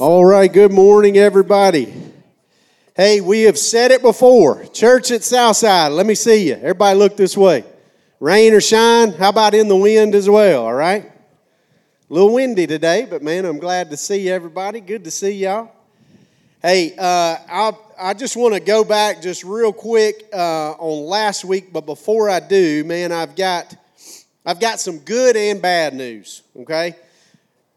All right, good morning, everybody. Hey, we have said it before. Church at Southside, let me see you. Everybody look this way. Rain or shine, how about in the wind as well, all right? A little windy today, but man, I'm glad to see everybody. Good to see y'all. Hey, uh, I, I just want to go back just real quick uh, on last week, but before I do, man, I've got, I've got some good and bad news, okay?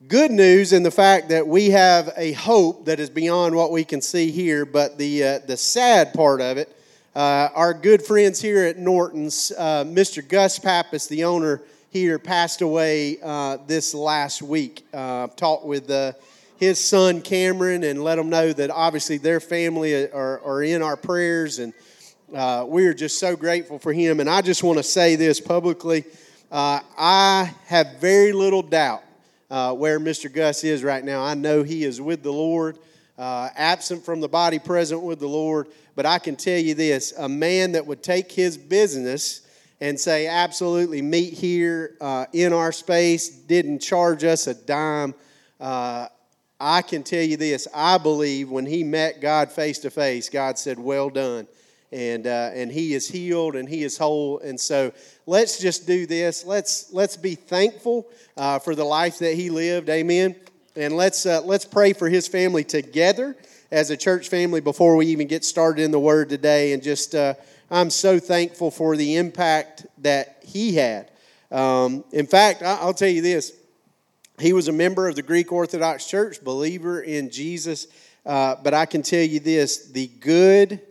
Good news in the fact that we have a hope that is beyond what we can see here, but the, uh, the sad part of it, uh, our good friends here at Norton's, uh, Mr. Gus Pappas, the owner here, passed away uh, this last week. Uh, talked with uh, his son Cameron and let them know that obviously their family are, are in our prayers, and we are just so grateful for him. And I just want to say this publicly I have very little doubt uh, where Mr. Gus is right now. I know he is with the Lord, uh, absent from the body, present with the Lord. But I can tell you this a man that would take his business and say, absolutely, meet here uh, in our space, didn't charge us a dime. Uh, I can tell you this I believe when he met God face to face, God said, Well done and uh, and he is healed and he is whole. And so let's just do this. Let's let's be thankful uh, for the life that he lived. Amen. And let's uh, let's pray for his family together as a church family before we even get started in the Word today. And just uh, I'm so thankful for the impact that he had. Um, in fact, I'll tell you this. He was a member of the Greek Orthodox Church, believer in Jesus. Uh, but I can tell you this the good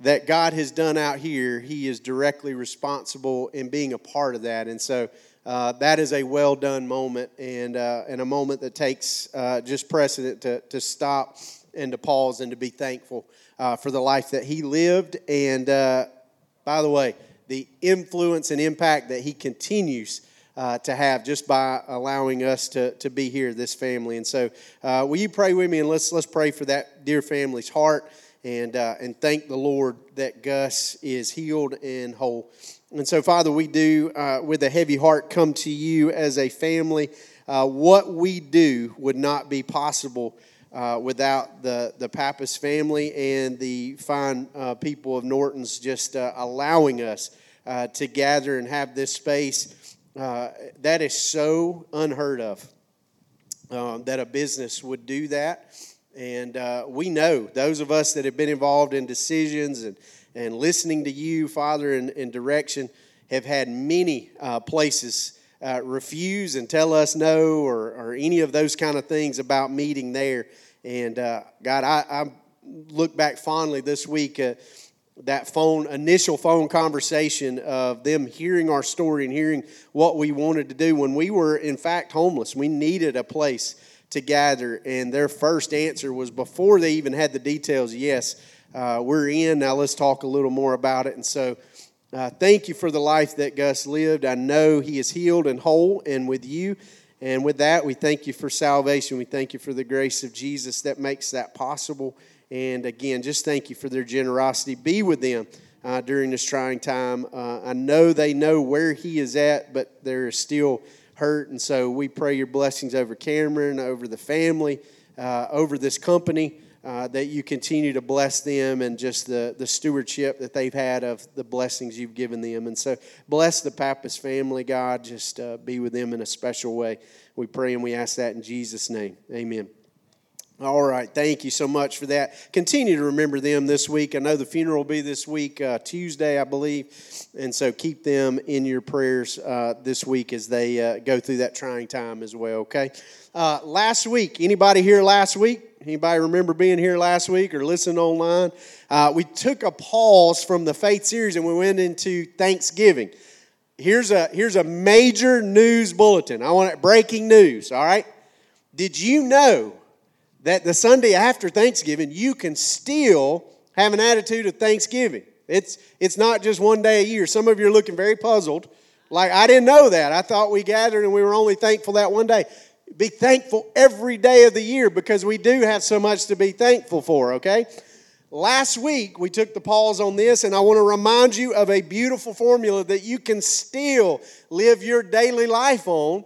that God has done out here, He is directly responsible in being a part of that. And so uh, that is a well done moment and, uh, and a moment that takes uh, just precedent to, to stop and to pause and to be thankful uh, for the life that He lived. And uh, by the way, the influence and impact that He continues. Uh, to have just by allowing us to, to be here, this family. And so, will you pray with me and let's, let's pray for that dear family's heart and, uh, and thank the Lord that Gus is healed and whole. And so, Father, we do, uh, with a heavy heart, come to you as a family. Uh, what we do would not be possible uh, without the, the Pappas family and the fine uh, people of Norton's just uh, allowing us to gather and have this space. that is so unheard of that a business would do that. And uh, we know, those of us that have been involved in decisions and, and listening to you, Father, in, direction, have had many uh, places uh, refuse and tell us no or, or any of those kind of things about meeting there. And uh, God, I, I, look back fondly this week at that phone, initial phone conversation of them hearing our story and hearing what we wanted to do when we were, in fact, homeless. We needed a place to gather. And their first answer was before they even had the details yes, uh, we're in. Now let's talk a little more about it. And so, uh, thank you for the life that Gus lived. I know he is healed and whole and with you. And with that, we thank you for salvation. We thank you for the grace of Jesus that makes that possible. And again, just thank you for their generosity. Be with them uh, during this trying time. Uh, I know they know where he is at, but there is still hurt. And so we pray your blessings over Cameron, over the family, uh, over this company, uh, that you continue to bless them and just the, the stewardship that they've had of the blessings you've given them. And so bless the Pappas family, God. Just uh, be with them in a special way. We pray and we ask that in Jesus' name. Amen. All right, thank you so much for that. Continue to remember them this week. I know the funeral will be this week, uh, Tuesday, I believe, and so keep them in your prayers uh, this week as they uh, go through that trying time as well. Okay. Uh, last week, anybody here last week? Anybody remember being here last week or listening online? Uh, we took a pause from the faith series and we went into Thanksgiving. Here's a here's a major news bulletin. I want it breaking news. All right. Did you know? That the Sunday after Thanksgiving, you can still have an attitude of thanksgiving. It's, it's not just one day a year. Some of you are looking very puzzled. Like, I didn't know that. I thought we gathered and we were only thankful that one day. Be thankful every day of the year because we do have so much to be thankful for, okay? Last week, we took the pause on this, and I want to remind you of a beautiful formula that you can still live your daily life on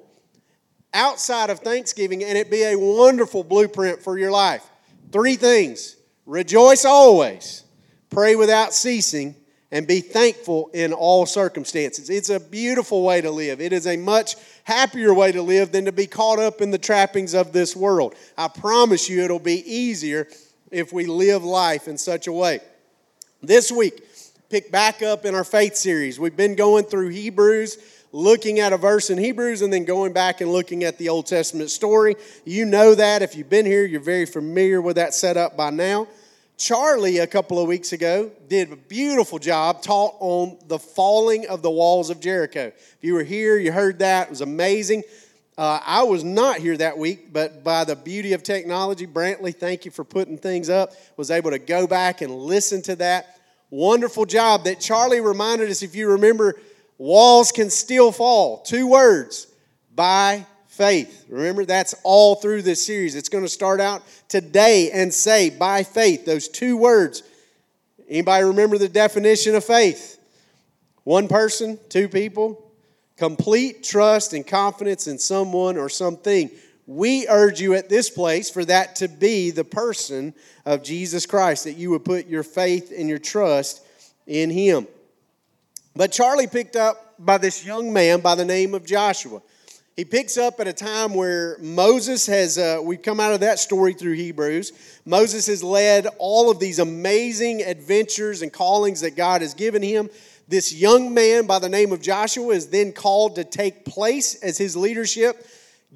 outside of Thanksgiving and it be a wonderful blueprint for your life. Three things rejoice always, pray without ceasing, and be thankful in all circumstances. It's a beautiful way to live. It is a much happier way to live than to be caught up in the trappings of this world. I promise you it'll be easier if we live life in such a way. This week, pick back up in our faith series. We've been going through Hebrews, looking at a verse in Hebrews, and then going back and looking at the Old Testament story. You know that. If you've been here, you're very familiar with that setup by now. Charlie, a couple of weeks ago, did a beautiful job, taught on the falling of the walls of Jericho. If you were here, you heard that. It was amazing. Uh, I was not here that week, but by the beauty of technology, Brantley, thank you for putting things up, was able to go back and listen to that. Wonderful job that Charlie reminded us, if you remember, walls can still fall. Two words by faith. Remember, that's all through this series. It's going to start out today and say, by faith, those two words. Anybody remember the definition of faith? One person, two people, complete trust and confidence in someone or something. We urge you at this place for that to be the person of Jesus Christ, that you would put your faith and your trust in Him. But Charlie picked up by this young man by the name of Joshua. He picks up at a time where Moses has, uh, we've come out of that story through Hebrews. Moses has led all of these amazing adventures and callings that God has given him. This young man by the name of Joshua is then called to take place as his leadership,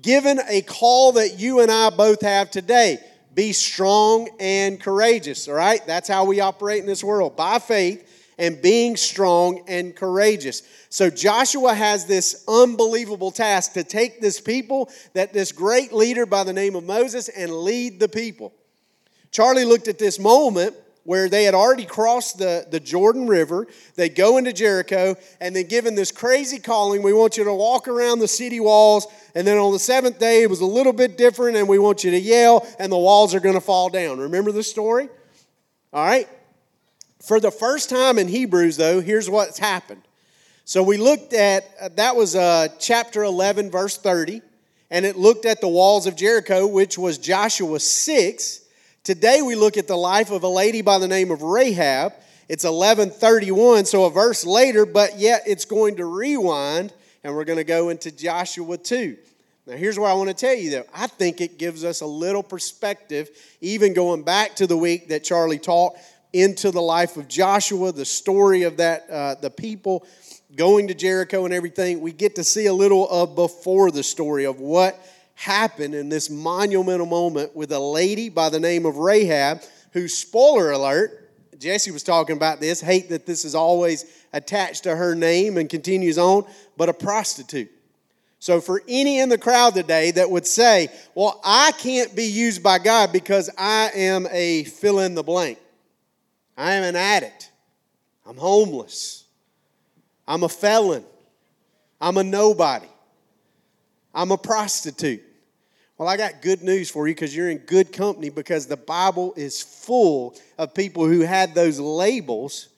given a call that you and I both have today be strong and courageous, all right? That's how we operate in this world by faith and being strong and courageous. So Joshua has this unbelievable task to take this people, that this great leader by the name of Moses, and lead the people. Charlie looked at this moment where they had already crossed the, the Jordan River. They go into Jericho, and then given this crazy calling, we want you to walk around the city walls. And then on the seventh day, it was a little bit different, and we want you to yell, and the walls are going to fall down. Remember the story? All right? For the first time in Hebrews, though, here's what's happened. So we looked at, uh, that was uh, chapter 11, verse 30, and it looked at the walls of Jericho, which was Joshua 6. Today we look at the life of a lady by the name of Rahab. It's 1131, so a verse later, but yet it's going to rewind, and we're going to go into Joshua 2. Now, here's what I want to tell you, though. I think it gives us a little perspective, even going back to the week that Charlie taught into the life of Joshua, the story of that, uh, the people going to Jericho and everything, we get to see a little of before the story of what happened in this monumental moment with a lady by the name of Rahab, who, spoiler alert, Jesse was talking about this, hate that this is always attached to her name and continues on, but a prostitute. So, for any in the crowd today that would say, Well, I can't be used by God because I am a fill in the blank, I am an addict. I'm homeless. I'm a felon. I'm a nobody. I'm a prostitute. Well, I got good news for you because you're in good company because the Bible is full of people who had those labels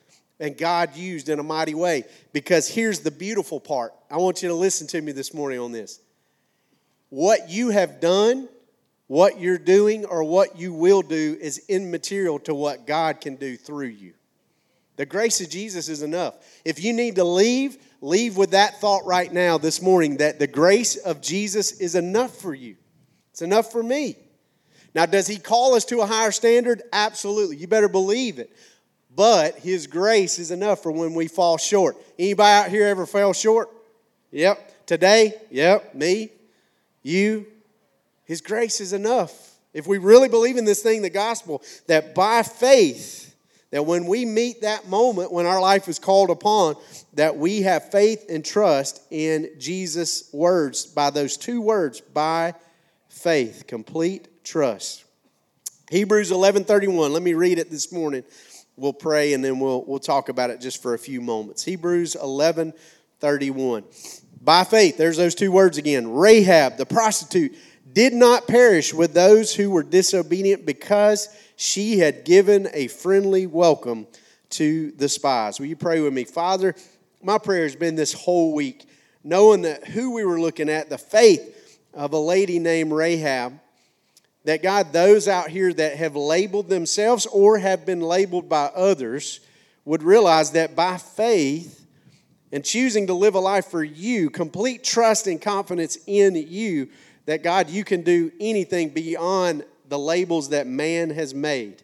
and God used in a mighty way. Because here's the beautiful part. I want you to listen to me this morning on this. What you have done what you're doing or what you will do is immaterial to what God can do through you. The grace of Jesus is enough. If you need to leave, leave with that thought right now this morning that the grace of Jesus is enough for you. It's enough for me. Now, does he call us to a higher standard? Absolutely. You better believe it. But his grace is enough for when we fall short. Anybody out here ever fell short? Yep. Today? Yep. Me? You? His grace is enough. If we really believe in this thing, the gospel, that by faith, that when we meet that moment when our life is called upon, that we have faith and trust in Jesus' words by those two words, by faith, complete trust. Hebrews 11:31. Let me read it this morning. We'll pray and then we'll we'll talk about it just for a few moments. Hebrews 11:31. By faith, there's those two words again. Rahab, the prostitute, did not perish with those who were disobedient because she had given a friendly welcome to the spies. Will you pray with me? Father, my prayer has been this whole week, knowing that who we were looking at, the faith of a lady named Rahab that God, those out here that have labeled themselves or have been labeled by others, would realize that by faith and choosing to live a life for you, complete trust and confidence in you, that God, you can do anything beyond the labels that man has made.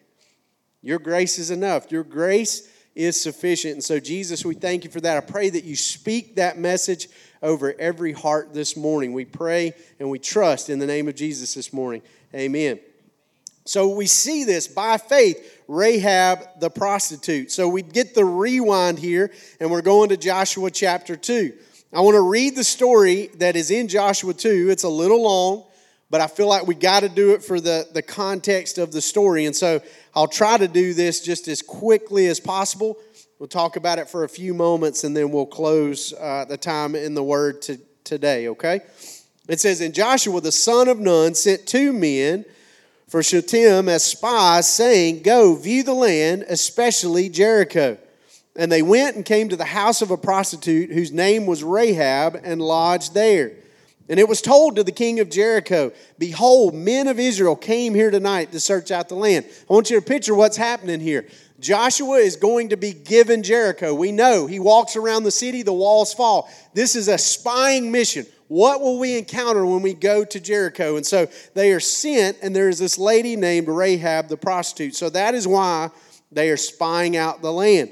Your grace is enough. Your grace is sufficient. And so, Jesus, we thank you for that. I pray that you speak that message over every heart this morning. We pray and we trust in the name of Jesus this morning. Amen. So we see this by faith, Rahab the prostitute. So we get the rewind here, and we're going to Joshua chapter 2. I want to read the story that is in Joshua 2. It's a little long, but I feel like we got to do it for the, the context of the story. And so I'll try to do this just as quickly as possible. We'll talk about it for a few moments, and then we'll close uh, the time in the Word to, today, okay? It says, And Joshua the son of Nun sent two men for Shittim as spies, saying, Go, view the land, especially Jericho. And they went and came to the house of a prostitute whose name was Rahab and lodged there. And it was told to the king of Jericho, Behold, men of Israel came here tonight to search out the land. I want you to picture what's happening here. Joshua is going to be given Jericho. We know he walks around the city, the walls fall. This is a spying mission. What will we encounter when we go to Jericho? And so they are sent, and there is this lady named Rahab the prostitute. So that is why they are spying out the land.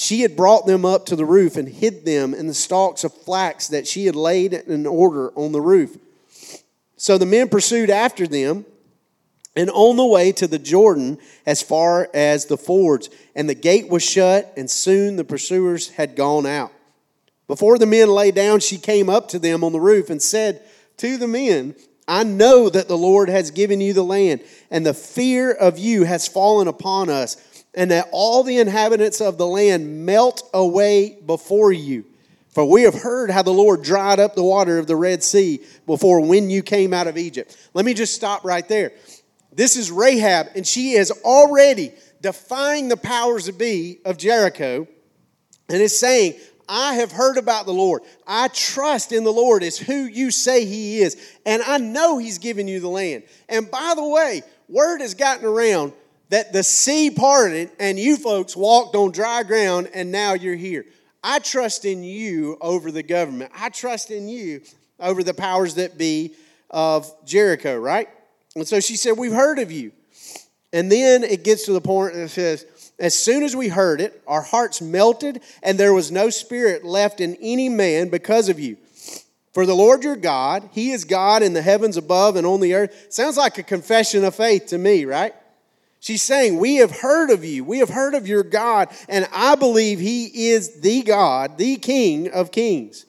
she had brought them up to the roof and hid them in the stalks of flax that she had laid in order on the roof. So the men pursued after them and on the way to the Jordan as far as the fords. And the gate was shut, and soon the pursuers had gone out. Before the men lay down, she came up to them on the roof and said to the men, I know that the Lord has given you the land, and the fear of you has fallen upon us, and that all the inhabitants of the land melt away before you. For we have heard how the Lord dried up the water of the Red Sea before when you came out of Egypt. Let me just stop right there. This is Rahab, and she is already defying the powers of be of Jericho and is saying, I have heard about the Lord. I trust in the Lord as who you say He is. And I know He's given you the land. And by the way, word has gotten around that the sea parted and you folks walked on dry ground and now you're here. I trust in you over the government. I trust in you over the powers that be of Jericho, right? And so she said, We've heard of you. And then it gets to the point and it says, As soon as we heard it, our hearts melted, and there was no spirit left in any man because of you. For the Lord your God, He is God in the heavens above and on the earth. Sounds like a confession of faith to me, right? She's saying, We have heard of you. We have heard of your God, and I believe He is the God, the King of kings.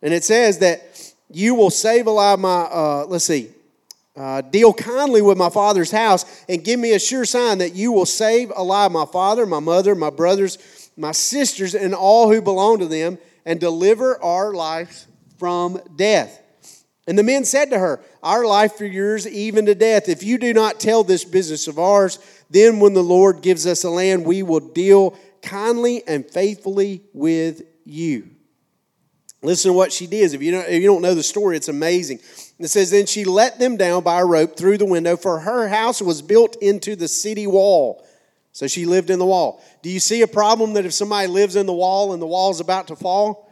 And it says that you will save alive my, uh, let's see, uh, deal kindly with my father's house and give me a sure sign that you will save alive my father, my mother, my brothers, my sisters, and all who belong to them, and deliver our lives from death. And the men said to her, Our life for yours, even to death. If you do not tell this business of ours, then when the Lord gives us a land, we will deal kindly and faithfully with you. Listen to what she did. If you don't, if you don't know the story, it's amazing. It says, Then she let them down by a rope through the window, for her house was built into the city wall. So she lived in the wall. Do you see a problem that if somebody lives in the wall and the wall's about to fall?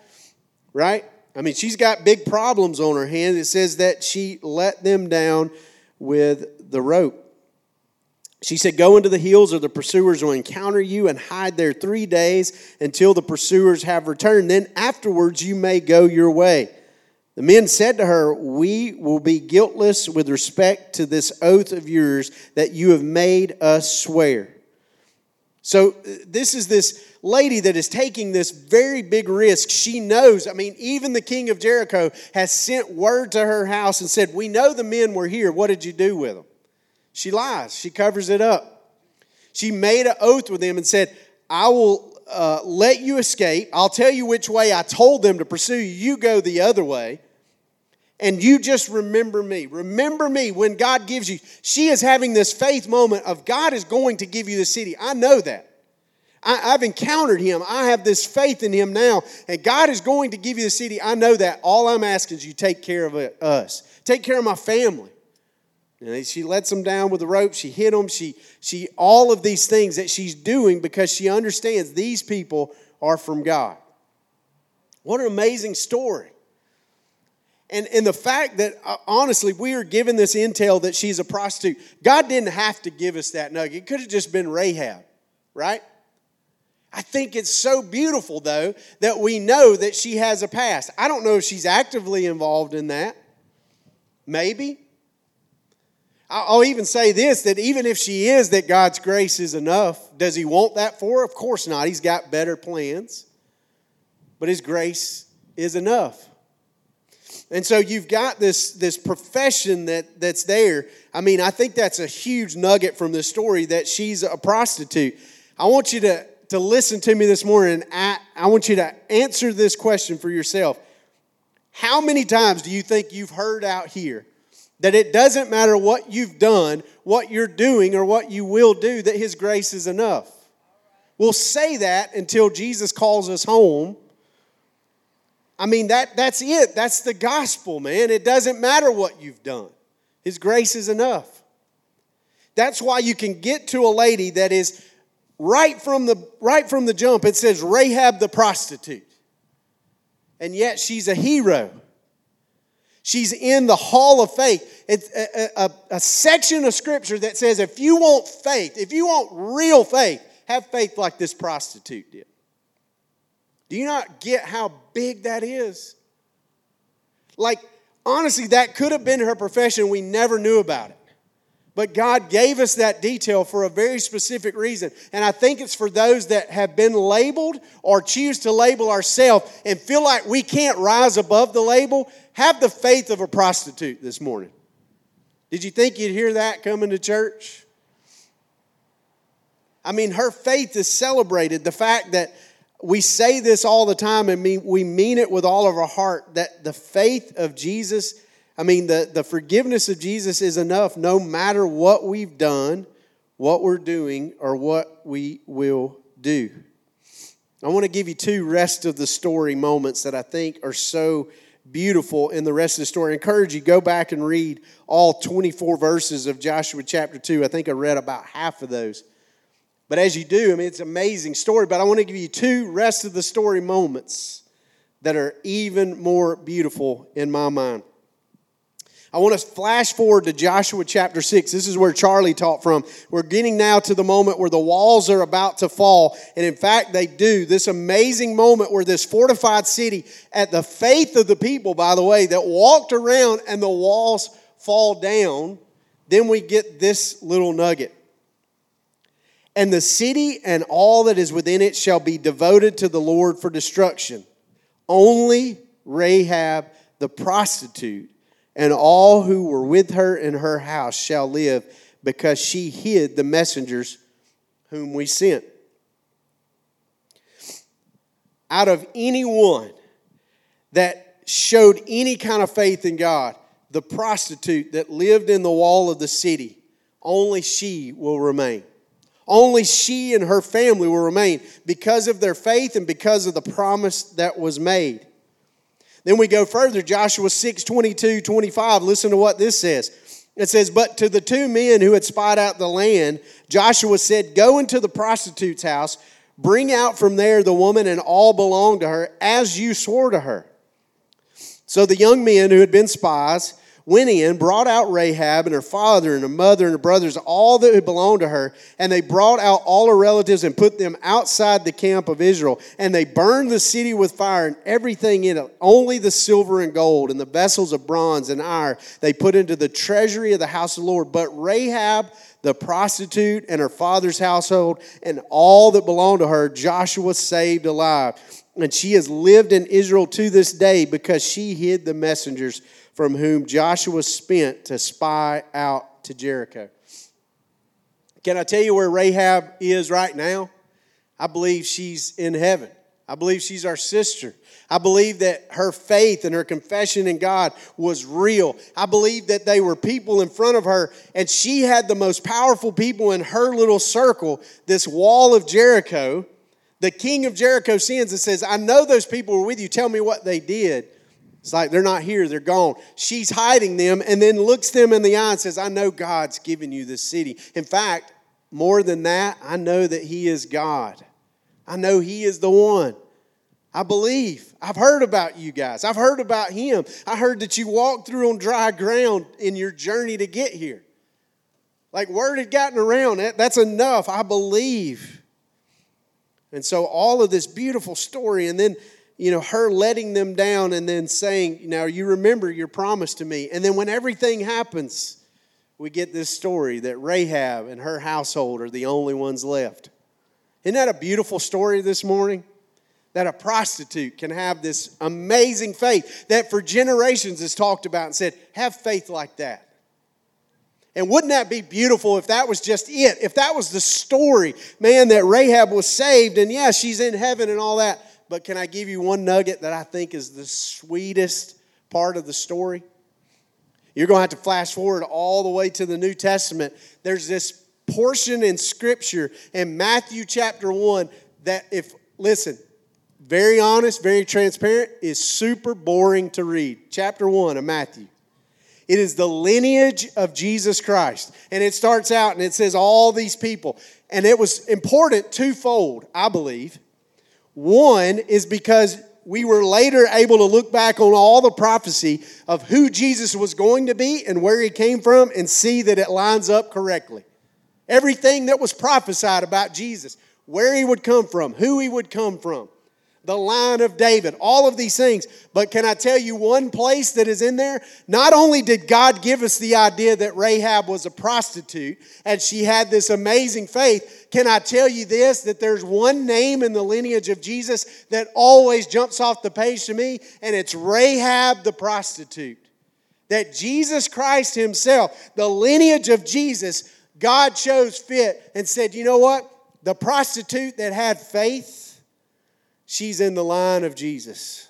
Right? I mean, she's got big problems on her hands. It says that she let them down with the rope. She said, Go into the hills, or the pursuers will encounter you and hide there three days until the pursuers have returned. Then afterwards you may go your way. The men said to her, We will be guiltless with respect to this oath of yours that you have made us swear. So, uh, this is this lady that is taking this very big risk. She knows, I mean, even the king of Jericho has sent word to her house and said, We know the men were here. What did you do with them? She lies, she covers it up. She made an oath with them and said, I will uh, let you escape. I'll tell you which way I told them to pursue you. You go the other way. And you just remember me. Remember me when God gives you. She is having this faith moment of God is going to give you the city. I know that. I, have encountered him. I have this faith in him now. And God is going to give you the city. I know that. All I'm asking is you take care of it, us, take care of my family. And she lets them down with the rope. She hit them. She, she, all of these things that she's doing because she understands these people are from God. What an amazing story. And, and the fact that, uh, honestly, we are given this intel that she's a prostitute. God didn't have to give us that nugget. It could have just been Rahab, right? I think it's so beautiful, though, that we know that she has a past. I don't know if she's actively involved in that. Maybe. I'll even say this that even if she is, that God's grace is enough. Does He want that for her? Of course not. He's got better plans. But His grace is enough. And so you've got this, this profession that, that's there. I mean, I think that's a huge nugget from this story that she's a prostitute. I want you to, to listen to me this morning. I, want you to answer this question for yourself. How many times do you think you've heard out here that it doesn't matter what you've done, what you're doing, or what you will do, that His grace is enough. We'll say that until Jesus calls us home. I mean, that, that's it. That's the gospel, man. It doesn't matter what you've done, His grace is enough. That's why you can get to a lady that is right from the, right from the jump, it says Rahab the prostitute. And yet she's a hero. She's in the hall of faith. It's a, a, a, section of scripture that says if you want faith, if you want real faith, have faith like this prostitute did. Do you not get how big that is? Like, honestly, that could have been her profession. We never knew about it. But God gave us that detail for a very specific reason. And I think it's for those that have been labeled or choose to label ourselves and feel like we can't rise above the label. Have the faith of a prostitute this morning. Did you think you'd hear that coming to church? I mean, her faith is celebrated. The fact that we say this all the time and we mean it with all of our heart that the faith of Jesus I mean, the, the forgiveness of Jesus is enough no matter what we've done, what we're doing, or what we will do. I want to give you two rest of the story moments that I think are so beautiful in the rest of the story. I encourage you go back and read all 24 verses of Joshua chapter 2. I think I read about half of those. But as you do, I mean it's an amazing story, but I want to give you two rest of the story moments that are even more beautiful in my mind. I want to flash forward to Joshua chapter 6. This is where Charlie taught from. We're getting now to the moment where the walls are about to fall. And in fact, they do. This amazing moment where this fortified city, at the faith of the people, by the way, that walked around and the walls fall down, then we get this little nugget. And the city and all that is within it shall be devoted to the Lord for destruction. Only Rahab the prostitute and all who were with her in her house shall live, because she hid the messengers whom we sent. Out of anyone that showed any kind of faith in God, the prostitute that lived in the wall of the city, only she will remain. Only she and her family will remain because of their faith and because of the promise that was made. Then we go further, Joshua 6 22, 25. Listen to what this says. It says, But to the two men who had spied out the land, Joshua said, Go into the prostitute's house, bring out from there the woman and all belong to her, as you swore to her. So the young men who had been spies went in, brought out Rahab and her father and her mother and her brothers, all that belonged to her, and they brought out all her relatives and put them outside the camp of Israel. And they burned the city with fire and everything in it, only the silver and gold and the vessels of bronze and iron they put into the treasury of the house of the Lord. But Rahab, the prostitute, and her father's household, and all that belonged to her, Joshua saved alive. And she has lived in Israel to this day because she hid the messengers from whom Joshua spent to spy out to Jericho. Can I tell you where Rahab is right now? I believe she's in heaven. I believe she's our sister. I believe that her faith and her confession in God was real. I believe that they were people in front of her, and she had the most powerful people in her little circle, this wall of Jericho. The king of Jericho sends and says, I know those people were with you. Tell me what they did. It's like they're not here, they're gone. She's hiding them and then looks them in the eye and says, I know God's given you this city. In fact, more than that, I know that He is God. I know He is the one. I believe. I've heard about you guys. I've heard about Him. I heard that you walked through on dry ground in your journey to get here. Like word had gotten around, that's enough. I believe. And so all of this beautiful story, and then you know, her letting them down and then saying, Now you remember your promise to me. And then when everything happens, we get this story that Rahab and her household are the only ones left. Isn't that a beautiful story this morning? That a prostitute can have this amazing faith that for generations is talked about and said, Have faith like that. And wouldn't that be beautiful if that was just it? If that was the story, man, that Rahab was saved and yeah, she's in heaven and all that but can I give you one nugget that I think is the sweetest part of the story? You're going to have to flash forward all the way to the New Testament. There's this portion in Scripture in Matthew chapter 1 that, if, listen, very honest, very transparent, is super boring to read. Chapter 1 of Matthew. It is the lineage of Jesus Christ. And it starts out and it says all these people. And it was important twofold, I believe. One is because we were later able to look back on all the prophecy of who Jesus was going to be and where he came from and see that it lines up correctly. Everything that was prophesied about Jesus, where he would come from, who he would come from the line of David, all of these things. But can I tell you one place that is in there? Not only did God give us the idea that Rahab was a prostitute and she had this amazing faith, can I tell you this? That there's one name in the lineage of Jesus that always jumps off the page to me, and it's Rahab the prostitute. That Jesus Christ Himself, the lineage of Jesus, God chose fit and said, you know what? The prostitute that had faith, she's in the line of Jesus.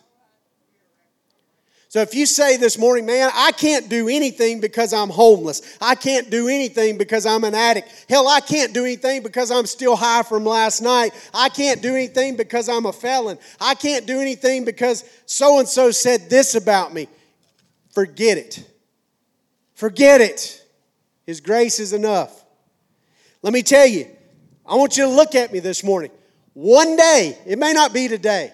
So if you say this morning, man, I can't do anything because I'm homeless. I can't do anything because I'm an addict. Hell, I can't do anything because I'm still high from last night. I can't do anything because I'm a felon. I can't do anything because so and so said this about me. Forget it. Forget it. His grace is enough. Let me tell you, I want you to look at me this morning. One day, it may not be today,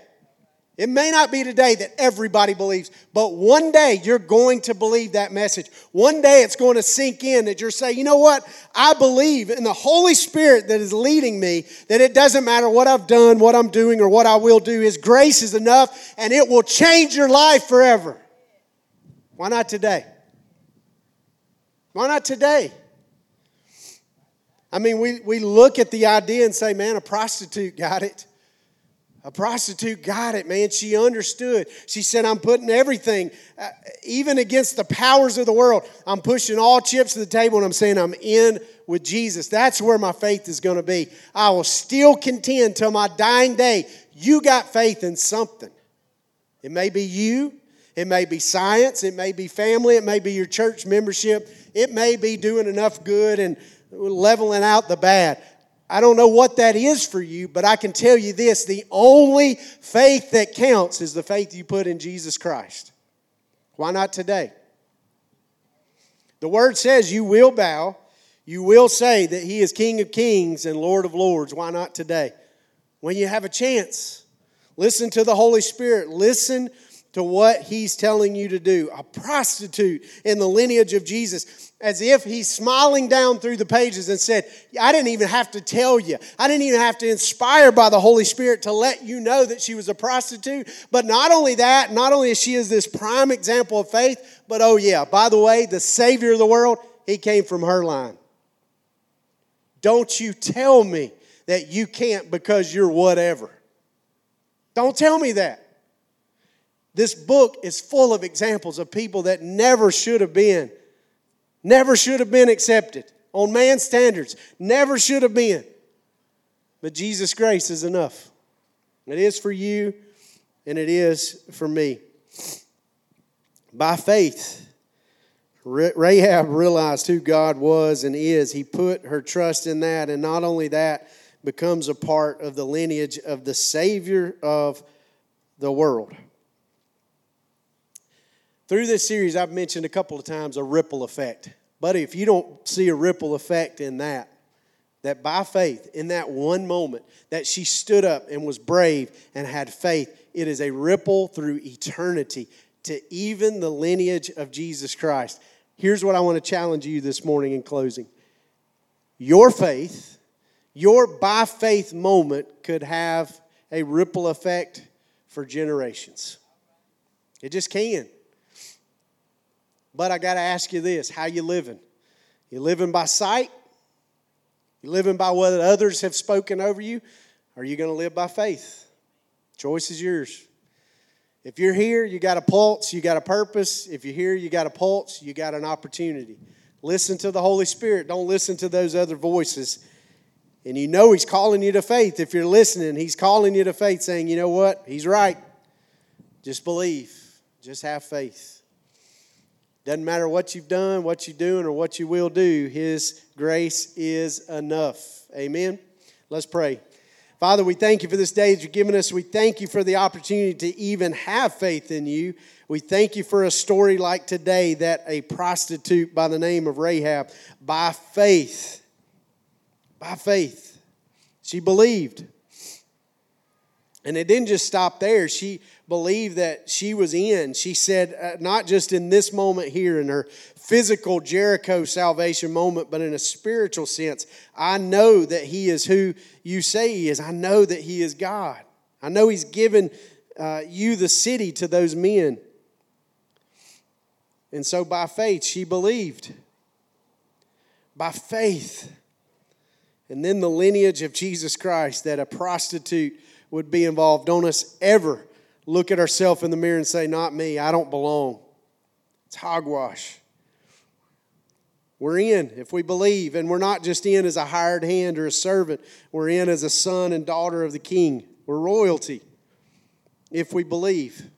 it may not be today that everybody believes, but one day you're going to believe that message. One day it's going to sink in that you're saying, you know what? I believe in the Holy Spirit that is leading me, that it doesn't matter what I've done, what I'm doing, or what I will do. His grace is enough and it will change your life forever. Why not today? Why not today? I mean, we, we look at the idea and say, man, a prostitute got it. A prostitute got it, man. She understood. She said, I'm putting everything, uh, even against the powers of the world, I'm pushing all chips to the table and I'm saying, I'm in with Jesus. That's where my faith is going to be. I will still contend till my dying day. You got faith in something. It may be you, it may be science, it may be family, it may be your church membership, it may be doing enough good and leveling out the bad. I don't know what that is for you, but I can tell you this the only faith that counts is the faith you put in Jesus Christ. Why not today? The word says you will bow, you will say that He is King of kings and Lord of lords. Why not today? When you have a chance, listen to the Holy Spirit, listen to what he's telling you to do. A prostitute in the lineage of Jesus, as if he's smiling down through the pages and said, I didn't even have to tell you. I didn't even have to inspire by the Holy Spirit to let you know that she was a prostitute. But not only that, not only is she is this prime example of faith, but oh yeah, by the way, the Savior of the world, he came from her line. Don't you tell me that you can't because you're whatever. Don't tell me that. This book is full of examples of people that never should have been, never should have been accepted on man's standards, never should have been. But Jesus' grace is enough. It is for you and it is for me. By faith, Rahab realized who God was and is. He put her trust in that, and not only that, becomes a part of the lineage of the Savior of the world. Through this series, I've mentioned a couple of times a ripple effect. But if you don't see a ripple effect in that, that by faith, in that one moment, that she stood up and was brave and had faith, it is a ripple through eternity to even the lineage of Jesus Christ. Here's what I want to challenge you this morning in closing your faith, your by faith moment could have a ripple effect for generations. It just can. But I got to ask you this how you living? You living by sight? You living by what others have spoken over you? Or are you going to live by faith? Choice is yours. If you're here, you got a pulse, you got a purpose. If you're here, you got a pulse, you got an opportunity. Listen to the Holy Spirit. Don't listen to those other voices. And you know He's calling you to faith. If you're listening, He's calling you to faith, saying, you know what? He's right. Just believe, just have faith. Doesn't matter what you've done, what you're doing, or what you will do, His grace is enough. Amen. Let's pray. Father, we thank you for this day that you've given us. We thank you for the opportunity to even have faith in you. We thank you for a story like today that a prostitute by the name of Rahab, by faith, by faith, she believed. And it didn't just stop there. She believed that she was in. She said, uh, not just in this moment here, in her physical Jericho salvation moment, but in a spiritual sense. I know that He is who you say He is. I know that He is God. I know He's given uh, you the city to those men. And so by faith, she believed. By faith. And then the lineage of Jesus Christ that a prostitute would be involved. Don't us ever look at ourselves in the mirror and say, Not me, I don't belong. It's hogwash. We're in if we believe, and we're not just in as a hired hand or a servant, we're in as a son and daughter of the king. We're royalty if we believe.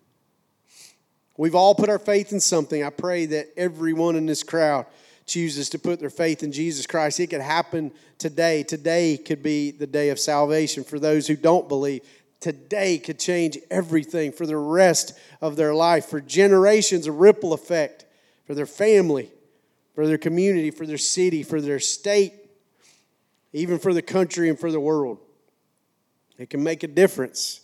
We've all put our faith in something. I pray that everyone in this crowd chooses to put their faith in Jesus Christ. It could happen today. Today could be the day of salvation for those who don't believe. Today could change everything for the rest of their life, for generations, a ripple effect for their family, for their community, for their city, for their state, even for the country and for the world. It can make a difference.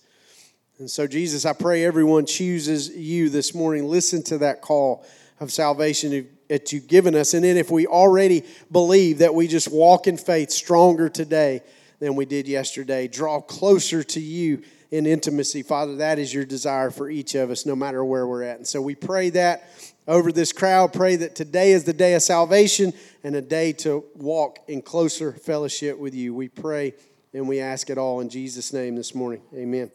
And so, Jesus, I pray everyone chooses you this morning. Listen to that call of salvation that you've given us. And then if we already believe that we just walk in faith stronger today than we did yesterday. Draw closer to you in intimacy. Father, that is your desire for each of us, no matter where we're at. And so we pray that over this crowd. Pray that today is the day of salvation and a day to walk in closer fellowship with you. We pray and we ask it all in Jesus' name this morning. Amen.